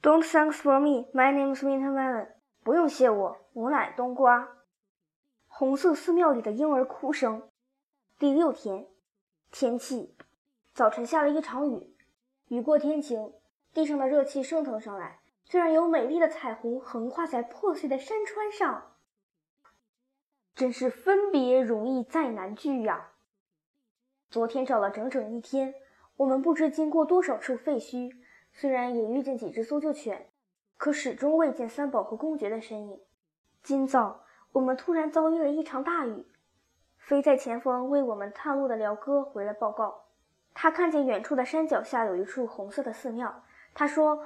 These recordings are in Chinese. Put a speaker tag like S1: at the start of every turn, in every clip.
S1: Don't thanks for me. My name is Wintermelon. 不用谢我，我乃冬瓜。红色寺庙里的婴儿哭声。第六天，天气，早晨下了一场雨，雨过天晴，地上的热气升腾上来，虽然有美丽的彩虹横跨在破碎的山川上，真是分别容易再难聚呀。昨天找了整整一天，我们不知经过多少处废墟。虽然也遇见几只搜救犬，可始终未见三宝和公爵的身影。今早我们突然遭遇了一场大雨。飞在前方为我们探路的辽哥回来报告，他看见远处的山脚下有一处红色的寺庙。他说：“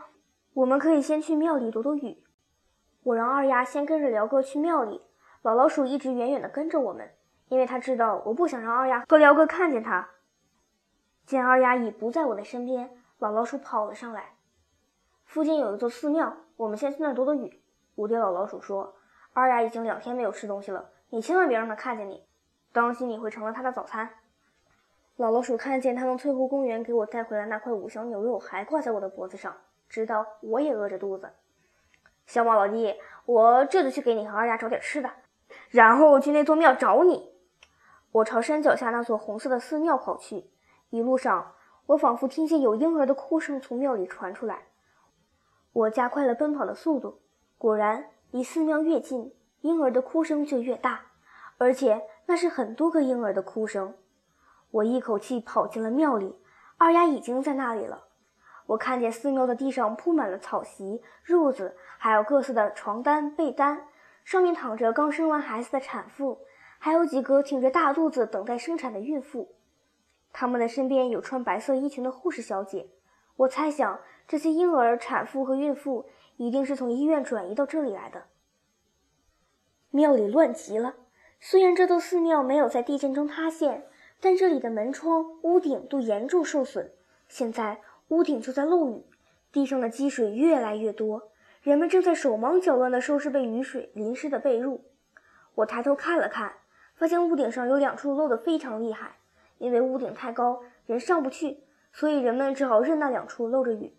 S1: 我们可以先去庙里躲躲雨。”我让二丫先跟着辽哥去庙里，老老鼠一直远远地跟着我们，因为他知道我不想让二丫和辽哥看见他。见二丫已不在我的身边。老老鼠跑了上来，附近有一座寺庙，我们先去那儿躲躲雨。蝴蝶老老鼠说：“二丫已经两天没有吃东西了，你千万别让它看见你，当心你会成了它的早餐。”老老鼠看见他从翠湖公园给我带回来那块五香牛肉还挂在我的脖子上，知道我也饿着肚子。小马老弟，我这就去给你和二丫找点吃的，然后去那座庙找你。我朝山脚下那座红色的寺庙跑去，一路上。我仿佛听见有婴儿的哭声从庙里传出来，我加快了奔跑的速度。果然，离寺庙越近，婴儿的哭声就越大，而且那是很多个婴儿的哭声。我一口气跑进了庙里，二丫已经在那里了。我看见寺庙的地上铺满了草席、褥子，还有各色的床单、被单，上面躺着刚生完孩子的产妇，还有几个挺着大肚子等待生产的孕妇。他们的身边有穿白色衣裙的护士小姐，我猜想这些婴儿、产妇和孕妇一定是从医院转移到这里来的。庙里乱极了，虽然这座寺庙没有在地震中塌陷，但这里的门窗、屋顶都严重受损。现在屋顶就在漏雨，地上的积水越来越多，人们正在手忙脚乱地收拾被雨水淋湿的被褥。我抬头看了看，发现屋顶上有两处漏得非常厉害。因为屋顶太高，人上不去，所以人们只好任那两处漏着雨。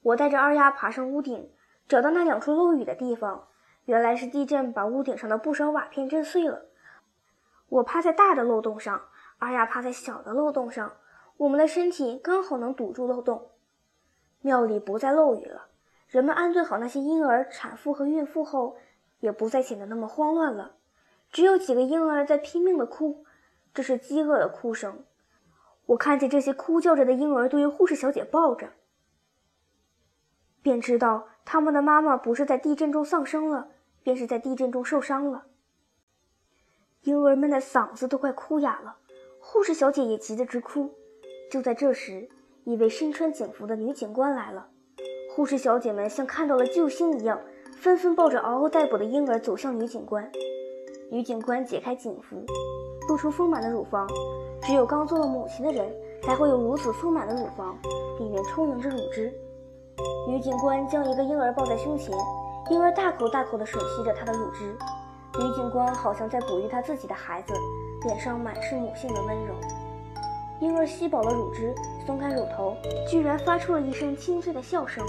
S1: 我带着二丫爬上屋顶，找到那两处漏雨的地方，原来是地震把屋顶上的不少瓦片震碎了。我趴在大的漏洞上，二丫趴在小的漏洞上，我们的身体刚好能堵住漏洞。庙里不再漏雨了，人们安顿好那些婴儿、产妇和孕妇后，也不再显得那么慌乱了。只有几个婴儿在拼命地哭。这是饥饿的哭声。我看见这些哭叫着的婴儿都由护士小姐抱着，便知道他们的妈妈不是在地震中丧生了，便是在地震中受伤了。婴儿们的嗓子都快哭哑了，护士小姐也急得直哭。就在这时，一位身穿警服的女警官来了。护士小姐们像看到了救星一样，纷纷抱着嗷嗷待哺的婴儿走向女警官。女警官解开警服。露出丰满的乳房，只有刚做了母亲的人才会有如此丰满的乳房，里面充盈着乳汁。女警官将一个婴儿抱在胸前，婴儿大口大口地吮吸着她的乳汁。女警官好像在哺育她自己的孩子，脸上满是母性的温柔。婴儿吸饱了乳汁，松开乳头，居然发出了一声清脆的笑声。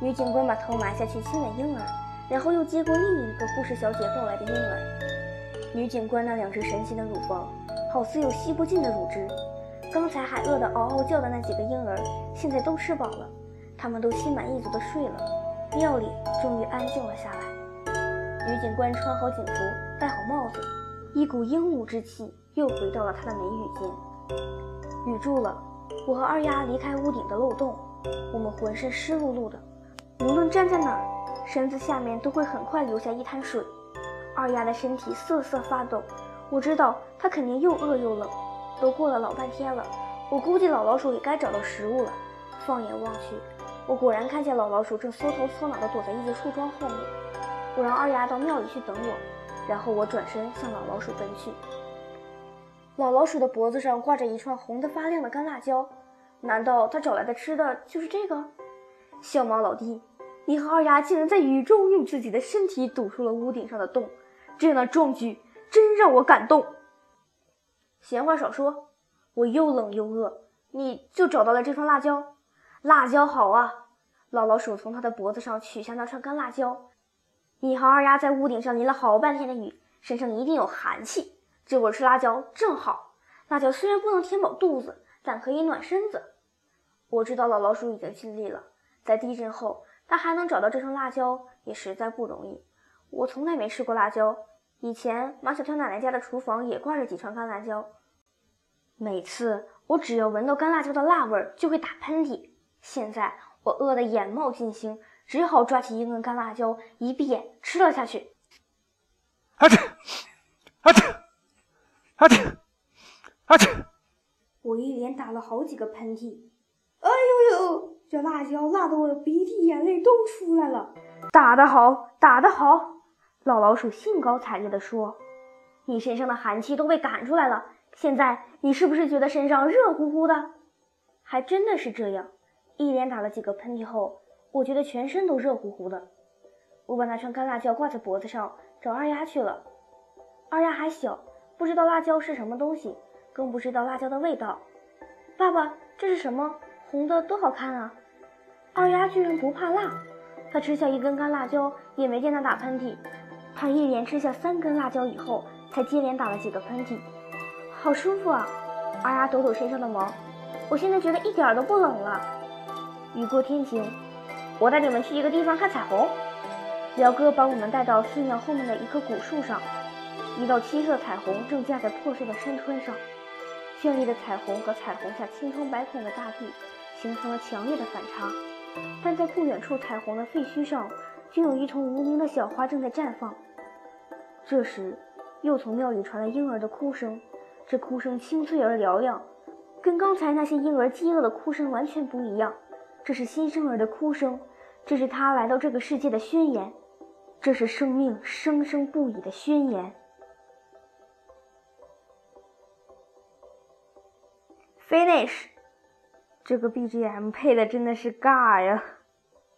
S1: 女警官把头埋下去亲吻婴儿，然后又接过另一个护士小姐抱来的婴儿。女警官那两只神奇的乳房，好似有吸不尽的乳汁。刚才还饿得嗷嗷叫的那几个婴儿，现在都吃饱了，他们都心满意足地睡了。庙里终于安静了下来。女警官穿好警服，戴好帽子，一股英武之气又回到了她的眉宇间。雨住了，我和二丫离开屋顶的漏洞，我们浑身湿漉漉的，无论站在哪儿，身子下面都会很快留下一滩水。二丫的身体瑟瑟发抖，我知道她肯定又饿又冷。都过了老半天了，我估计老老鼠也该找到食物了。放眼望去，我果然看见老老鼠正缩头缩脑地躲在一节树桩后面。我让二丫到庙里去等我，然后我转身向老老鼠奔去。老老鼠的脖子上挂着一串红得发亮的干辣椒，难道它找来的吃的就是这个？小猫老弟，你和二丫竟然在雨中用自己的身体堵住了屋顶上的洞！这样的壮举真让我感动。闲话少说，我又冷又饿，你就找到了这串辣椒。辣椒好啊，老老鼠从他的脖子上取下那串干辣椒。你和二丫在屋顶上淋了好半天的雨，身上一定有寒气。这会儿吃辣椒正好。辣椒虽然不能填饱肚子，但可以暖身子。我知道老老鼠已经尽力了，在地震后，它还能找到这串辣椒，也实在不容易。我从来没吃过辣椒，以前马小跳奶奶家的厨房也挂着几串干辣椒。每次我只要闻到干辣椒的辣味儿，就会打喷嚏。现在我饿得眼冒金星，只好抓起一根干辣椒，一闭眼吃了下去。
S2: 啊嚏！啊嚏！啊嚏！啊嚏！
S1: 我一连打了好几个喷嚏。哎呦呦！这辣椒辣得我鼻涕眼泪都出来了。打得好，打得好！老老鼠兴高采烈地说：“你身上的寒气都被赶出来了，现在你是不是觉得身上热乎乎的？”还真的是这样。一连打了几个喷嚏后，我觉得全身都热乎乎的。我把那串干辣椒挂在脖子上，找二丫去了。二丫还小，不知道辣椒是什么东西，更不知道辣椒的味道。爸爸，这是什么？红的多好看啊！二丫居然不怕辣，她吃下一根干辣椒也没见她打喷嚏。他一连吃下三根辣椒以后，才接连打了几个喷嚏，好舒服啊！二丫抖抖身上的毛，我现在觉得一点都不冷了。雨过天晴，我带你们去一个地方看彩虹。辽哥把我们带到寺庙后面的一棵古树上，一道七色彩虹正架在破碎的山川上，绚丽的彩虹和彩虹下千疮百孔的大地形成了强烈的反差。但在不远处，彩虹的废墟上，竟有一丛无名的小花正在绽放。这时，又从庙里传来婴儿的哭声，这哭声清脆而嘹亮，跟刚才那些婴儿饥饿的哭声完全不一样。这是新生儿的哭声，这是他来到这个世界的宣言，这是生命生生不已的宣言。Finish，这个 BGM 配的真的是尬呀。